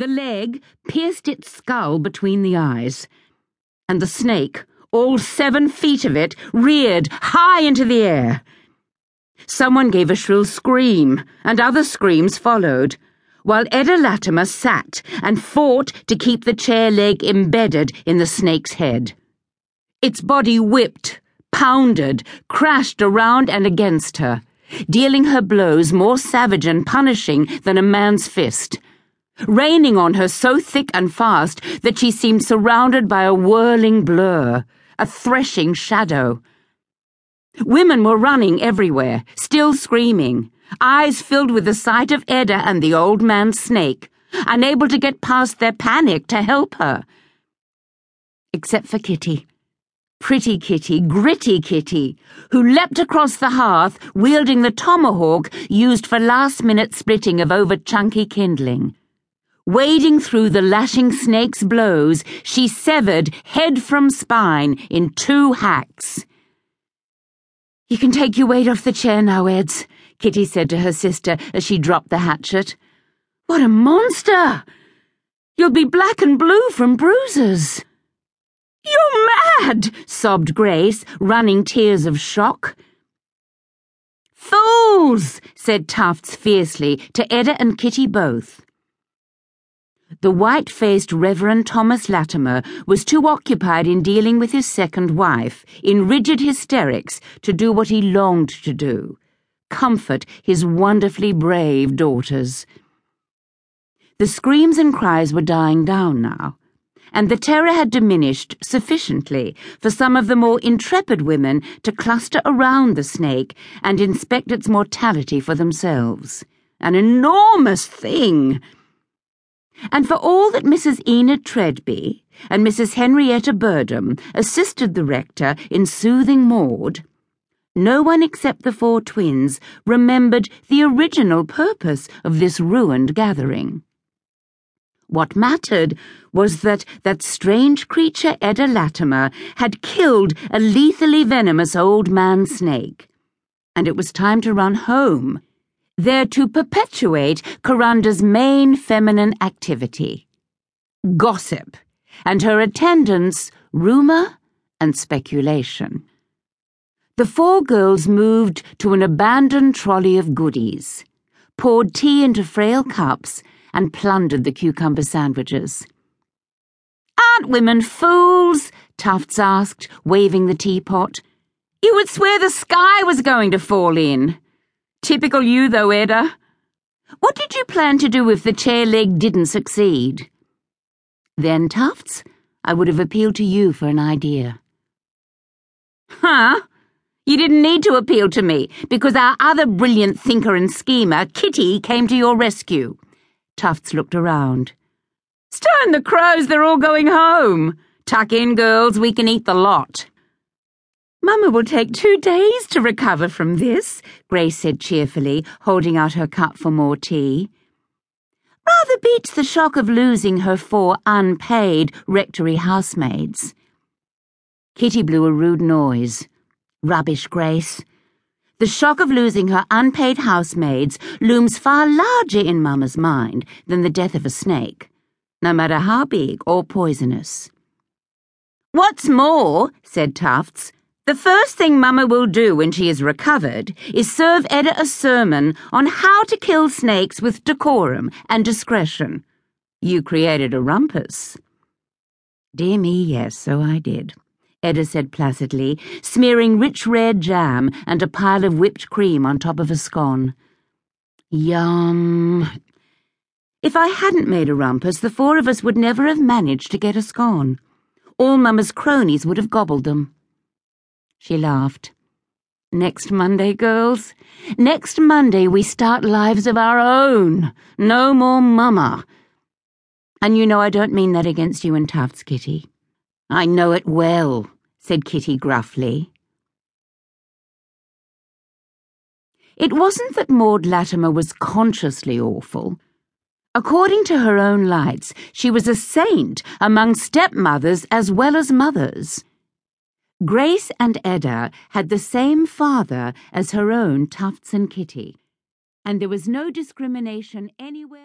The leg pierced its skull between the eyes, and the snake, all seven feet of it, reared high into the air. Someone gave a shrill scream, and other screams followed, while Edda Latimer sat and fought to keep the chair leg embedded in the snake's head. Its body whipped, pounded, crashed around and against her, dealing her blows more savage and punishing than a man's fist raining on her so thick and fast that she seemed surrounded by a whirling blur, a threshing shadow. Women were running everywhere, still screaming, eyes filled with the sight of Edda and the old man's snake, unable to get past their panic to help her. Except for Kitty. Pretty Kitty, gritty Kitty, who leapt across the hearth wielding the tomahawk used for last minute splitting of over chunky kindling. Wading through the lashing snake's blows, she severed head from spine in two hacks. You can take your weight off the chair now, Eds, Kitty said to her sister as she dropped the hatchet. What a monster! You'll be black and blue from bruises. You're mad, sobbed Grace, running tears of shock. Fools, said Tufts fiercely to Edda and Kitty both. The white faced Reverend Thomas Latimer was too occupied in dealing with his second wife, in rigid hysterics, to do what he longed to do comfort his wonderfully brave daughters. The screams and cries were dying down now, and the terror had diminished sufficiently for some of the more intrepid women to cluster around the snake and inspect its mortality for themselves. An enormous thing! And for all that Mrs. Enid Treadby and Mrs. Henrietta Birdham assisted the rector in soothing Maud, no one except the four twins remembered the original purpose of this ruined gathering. What mattered was that that strange creature Edda Latimer had killed a lethally venomous old man snake, and it was time to run home there to perpetuate Corunda's main feminine activity gossip, and her attendants rumour and speculation. The four girls moved to an abandoned trolley of goodies, poured tea into frail cups, and plundered the cucumber sandwiches. Aren't women fools? Tufts asked, waving the teapot. You would swear the sky was going to fall in. Typical you, though, Edda. What did you plan to do if the chair leg didn't succeed? Then, Tufts, I would have appealed to you for an idea. Huh? You didn't need to appeal to me, because our other brilliant thinker and schemer, Kitty, came to your rescue. Tufts looked around. Stone the crows, they're all going home. Tuck in, girls, we can eat the lot. Mamma will take two days to recover from this, Grace said cheerfully, holding out her cup for more tea. Rather beats the shock of losing her four unpaid rectory housemaids. Kitty blew a rude noise. Rubbish, Grace. The shock of losing her unpaid housemaids looms far larger in Mamma's mind than the death of a snake, no matter how big or poisonous. What's more, said Tufts, the first thing Mamma will do when she is recovered is serve Edda a sermon on how to kill snakes with decorum and discretion. You created a rumpus. Dear me, yes, so I did, Edda said placidly, smearing rich red jam and a pile of whipped cream on top of a scone. Yum. If I hadn't made a rumpus, the four of us would never have managed to get a scone. All Mamma's cronies would have gobbled them. She laughed. Next Monday, girls. Next Monday we start lives of our own. No more mama. And you know I don't mean that against you and Tufts, Kitty. I know it well, said Kitty gruffly. It wasn't that Maud Latimer was consciously awful. According to her own lights, she was a saint among stepmothers as well as mothers. Grace and Edda had the same father as her own Tufts and Kitty, and there was no discrimination anywhere.